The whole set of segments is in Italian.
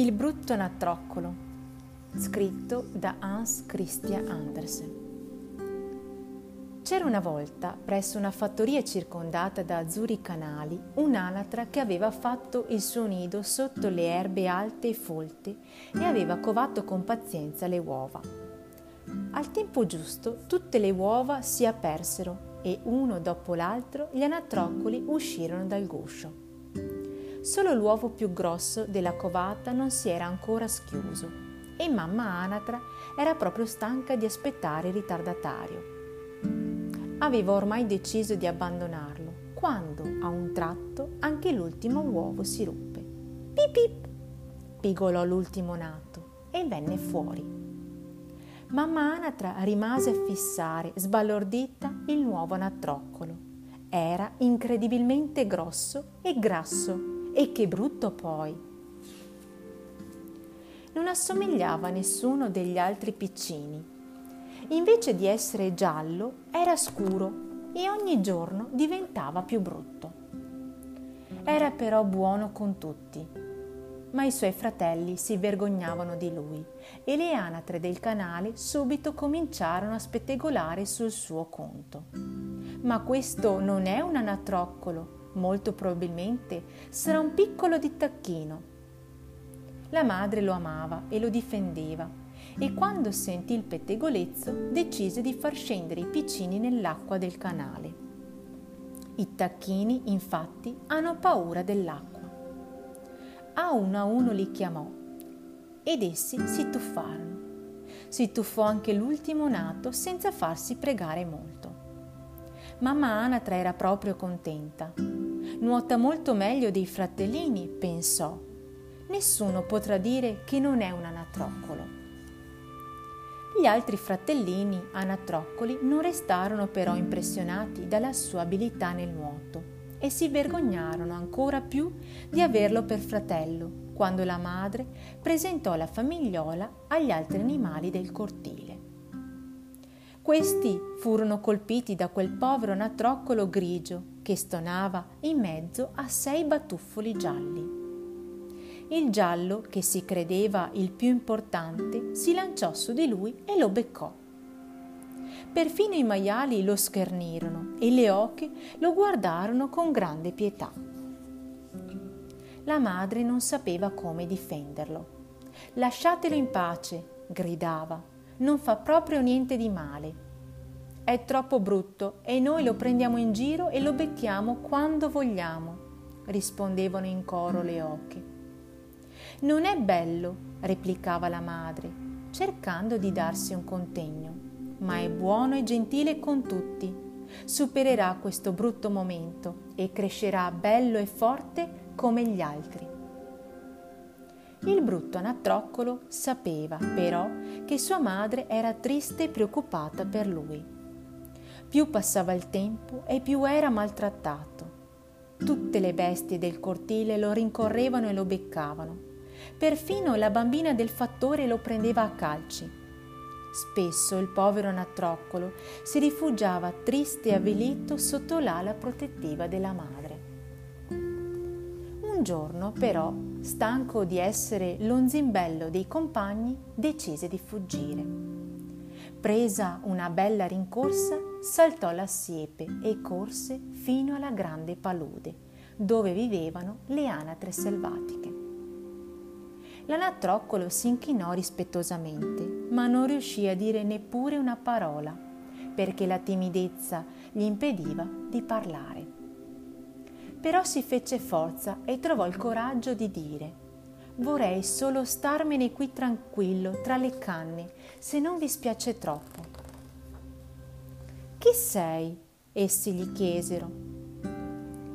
Il brutto anatroccolo, scritto da Hans Christian Andersen. C'era una volta, presso una fattoria circondata da azzurri canali, un'anatra che aveva fatto il suo nido sotto le erbe alte e folte e aveva covato con pazienza le uova. Al tempo giusto tutte le uova si apersero e uno dopo l'altro gli anatroccoli uscirono dal guscio. Solo l'uovo più grosso della covata non si era ancora schiuso e mamma Anatra era proprio stanca di aspettare il ritardatario. Aveva ormai deciso di abbandonarlo quando a un tratto anche l'ultimo uovo si ruppe. Pip pip! pigolò l'ultimo nato e venne fuori. Mamma Anatra rimase a fissare, sbalordita, il nuovo anatroccolo. Era incredibilmente grosso e grasso e che brutto poi! Non assomigliava a nessuno degli altri piccini. Invece di essere giallo, era scuro e ogni giorno diventava più brutto. Era però buono con tutti, ma i suoi fratelli si vergognavano di lui e le anatre del canale subito cominciarono a spettegolare sul suo conto. Ma questo non è un anatroccolo, molto probabilmente sarà un piccolo di tacchino. La madre lo amava e lo difendeva e quando sentì il pettegolezzo decise di far scendere i piccini nell'acqua del canale. I tacchini infatti hanno paura dell'acqua. A uno a uno li chiamò ed essi si tuffarono. Si tuffò anche l'ultimo nato senza farsi pregare molto. Mamma Anatra era proprio contenta nuota molto meglio dei fratellini, pensò. Nessuno potrà dire che non è un anatroccolo. Gli altri fratellini anatroccoli non restarono però impressionati dalla sua abilità nel nuoto e si vergognarono ancora più di averlo per fratello quando la madre presentò la famigliola agli altri animali del cortile. Questi furono colpiti da quel povero anatroccolo grigio che stonava in mezzo a sei batuffoli gialli. Il giallo, che si credeva il più importante, si lanciò su di lui e lo beccò. Perfino i maiali lo schernirono e le oche lo guardarono con grande pietà. La madre non sapeva come difenderlo. Lasciatelo in pace, gridava non fa proprio niente di male. È troppo brutto e noi lo prendiamo in giro e lo becchiamo quando vogliamo, rispondevano in coro le oche. Non è bello, replicava la madre, cercando di darsi un contegno, ma è buono e gentile con tutti. Supererà questo brutto momento e crescerà bello e forte come gli altri. Il brutto anatroccolo sapeva però che sua madre era triste e preoccupata per lui. Più passava il tempo e più era maltrattato. Tutte le bestie del cortile lo rincorrevano e lo beccavano. Perfino la bambina del fattore lo prendeva a calci. Spesso il povero anatroccolo si rifugiava triste e avvilito sotto l'ala protettiva della madre. Un giorno, però, stanco di essere l'onzimbello dei compagni, decise di fuggire. Presa una bella rincorsa, saltò la siepe e corse fino alla grande palude, dove vivevano le anatre selvatiche. L'anatroccolo si inchinò rispettosamente, ma non riuscì a dire neppure una parola, perché la timidezza gli impediva di parlare. Però si fece forza e trovò il coraggio di dire Vorrei solo starmene qui tranquillo tra le canne, se non vi spiace troppo. Chi sei? essi gli chiesero.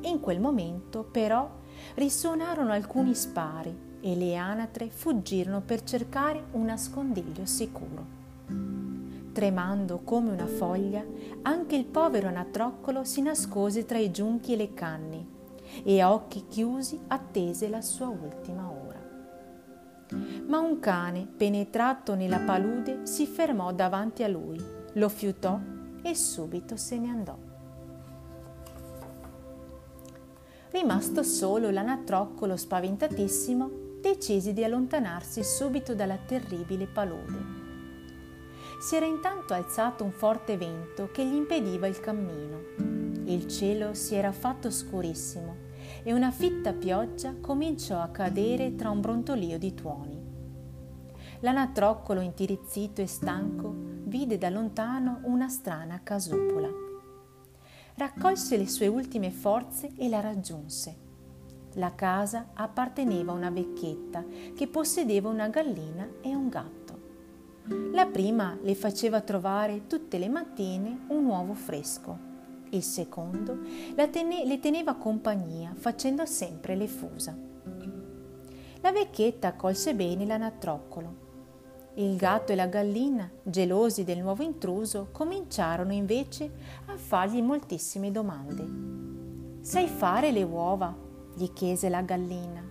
In quel momento, però, risuonarono alcuni spari e le anatre fuggirono per cercare un nascondiglio sicuro. Tremando come una foglia, anche il povero anatroccolo si nascose tra i giunchi e le canne e a occhi chiusi attese la sua ultima ora. Ma un cane, penetrato nella palude, si fermò davanti a lui, lo fiutò e subito se ne andò. Rimasto solo l'anatroccolo spaventatissimo, decise di allontanarsi subito dalla terribile palude. Si era intanto alzato un forte vento che gli impediva il cammino. Il cielo si era fatto scurissimo e una fitta pioggia cominciò a cadere tra un brontolio di tuoni. L'anatroccolo intirizzito e stanco vide da lontano una strana casupola. Raccolse le sue ultime forze e la raggiunse. La casa apparteneva a una vecchietta che possedeva una gallina e un gatto. La prima le faceva trovare tutte le mattine un uovo fresco. Il secondo tene, le teneva compagnia facendo sempre le fusa. La vecchietta accolse bene l'anatroccolo. Il gatto e la gallina, gelosi del nuovo intruso, cominciarono invece a fargli moltissime domande. Sai fare le uova? gli chiese la gallina.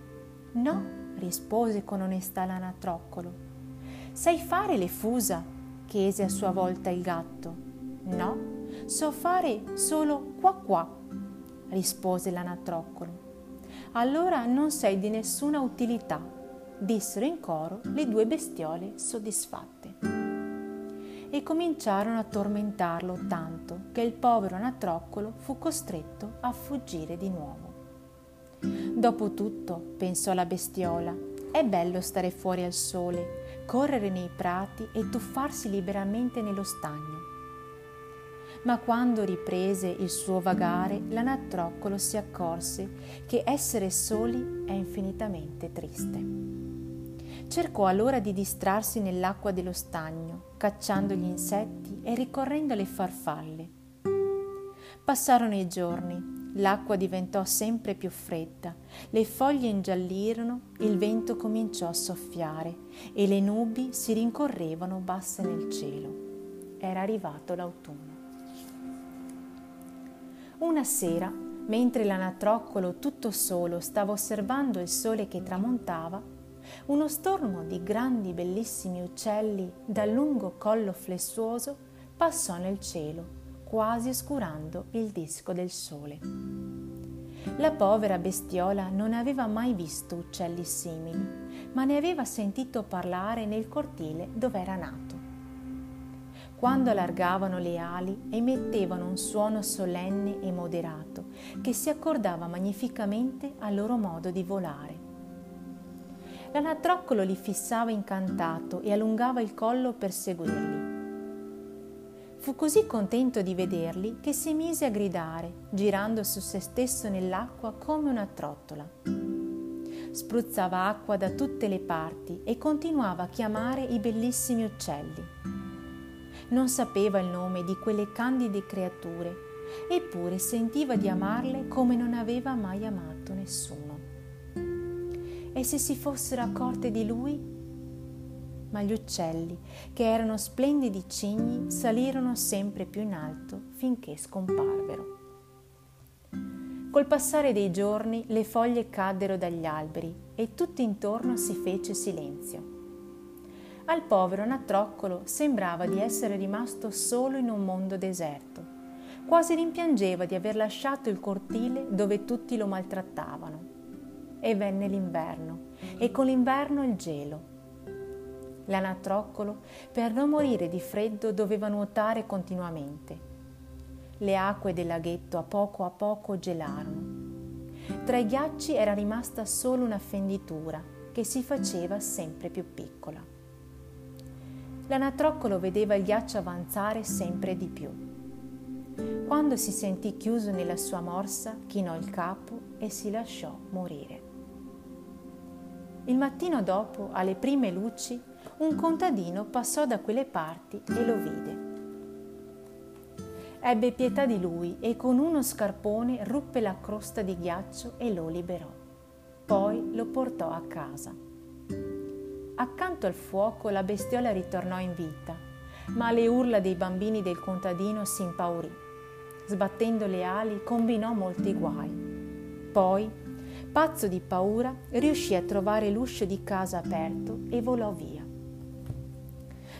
No, rispose con onestà l'anatroccolo. Sai fare le fusa? chiese a sua volta il gatto. No, so fare solo qua qua, rispose l'anatroccolo. Allora non sei di nessuna utilità, dissero in coro le due bestiole soddisfatte. E cominciarono a tormentarlo tanto che il povero anatroccolo fu costretto a fuggire di nuovo. Dopotutto, pensò la bestiola, è bello stare fuori al sole, correre nei prati e tuffarsi liberamente nello stagno. Ma quando riprese il suo vagare, l'anatroccolo si accorse che essere soli è infinitamente triste. Cercò allora di distrarsi nell'acqua dello stagno, cacciando gli insetti e ricorrendo alle farfalle. Passarono i giorni L'acqua diventò sempre più fredda, le foglie ingiallirono, il vento cominciò a soffiare e le nubi si rincorrevano basse nel cielo. Era arrivato l'autunno. Una sera, mentre l'anatroccolo tutto solo stava osservando il sole che tramontava, uno stormo di grandi bellissimi uccelli dal lungo collo flessuoso passò nel cielo quasi oscurando il disco del sole. La povera bestiola non aveva mai visto uccelli simili, ma ne aveva sentito parlare nel cortile dove era nato. Quando allargavano le ali emettevano un suono solenne e moderato che si accordava magnificamente al loro modo di volare. L'anatroccolo li fissava incantato e allungava il collo per seguirli. Fu così contento di vederli che si mise a gridare, girando su se stesso nell'acqua come una trottola. Spruzzava acqua da tutte le parti e continuava a chiamare i bellissimi uccelli. Non sapeva il nome di quelle candide creature, eppure sentiva di amarle come non aveva mai amato nessuno. E se si fossero accorte di lui, ma gli uccelli, che erano splendidi cigni, salirono sempre più in alto finché scomparvero. Col passare dei giorni le foglie caddero dagli alberi e tutto intorno si fece silenzio. Al povero Natroccolo sembrava di essere rimasto solo in un mondo deserto. Quasi rimpiangeva di aver lasciato il cortile dove tutti lo maltrattavano. E venne l'inverno, e con l'inverno il gelo L'anatroccolo, per non morire di freddo, doveva nuotare continuamente. Le acque del laghetto a poco a poco gelarono. Tra i ghiacci era rimasta solo una fenditura che si faceva sempre più piccola. L'anatroccolo vedeva il ghiaccio avanzare sempre di più. Quando si sentì chiuso nella sua morsa, chinò il capo e si lasciò morire. Il mattino dopo, alle prime luci, un contadino passò da quelle parti e lo vide. Ebbe pietà di lui e con uno scarpone ruppe la crosta di ghiaccio e lo liberò. Poi lo portò a casa. Accanto al fuoco la bestiola ritornò in vita, ma alle urla dei bambini del contadino si impaurì. Sbattendo le ali combinò molti guai. Poi, pazzo di paura, riuscì a trovare l'uscio di casa aperto e volò via.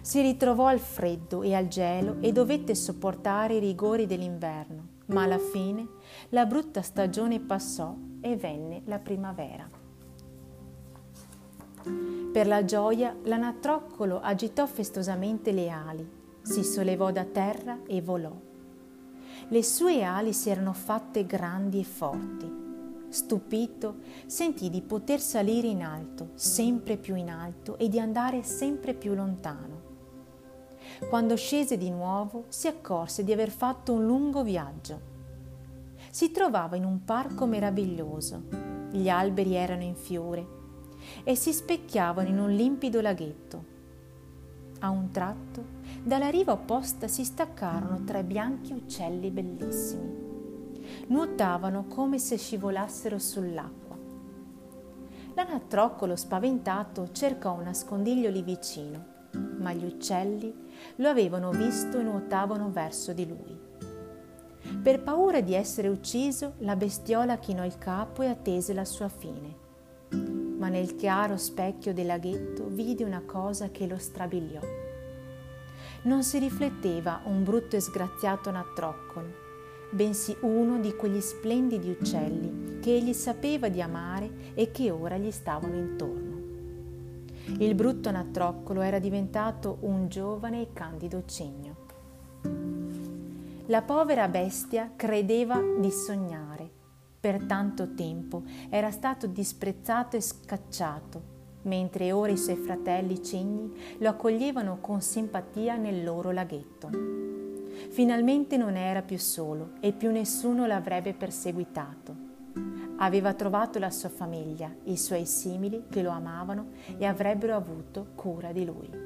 Si ritrovò al freddo e al gelo e dovette sopportare i rigori dell'inverno, ma alla fine la brutta stagione passò e venne la primavera. Per la gioia l'anatroccolo agitò festosamente le ali, si sollevò da terra e volò. Le sue ali si erano fatte grandi e forti. Stupito, sentì di poter salire in alto, sempre più in alto e di andare sempre più lontano. Quando scese di nuovo si accorse di aver fatto un lungo viaggio. Si trovava in un parco meraviglioso. Gli alberi erano in fiore e si specchiavano in un limpido laghetto. A un tratto, dalla riva opposta si staccarono tre bianchi uccelli bellissimi. Nuotavano come se scivolassero sull'acqua. L'anatroccolo spaventato cercò un nascondiglio lì vicino, ma gli uccelli lo avevano visto e nuotavano verso di lui. Per paura di essere ucciso, la bestiola chinò il capo e attese la sua fine. Ma nel chiaro specchio del laghetto vide una cosa che lo strabiliò. Non si rifletteva un brutto e sgraziato natroccolo, bensì uno di quegli splendidi uccelli che egli sapeva di amare e che ora gli stavano intorno. Il brutto natroccolo era diventato un giovane e candido cigno. La povera bestia credeva di sognare. Per tanto tempo era stato disprezzato e scacciato, mentre ora i suoi fratelli cigni lo accoglievano con simpatia nel loro laghetto. Finalmente non era più solo e più nessuno l'avrebbe perseguitato. Aveva trovato la sua famiglia, i suoi simili che lo amavano e avrebbero avuto cura di lui.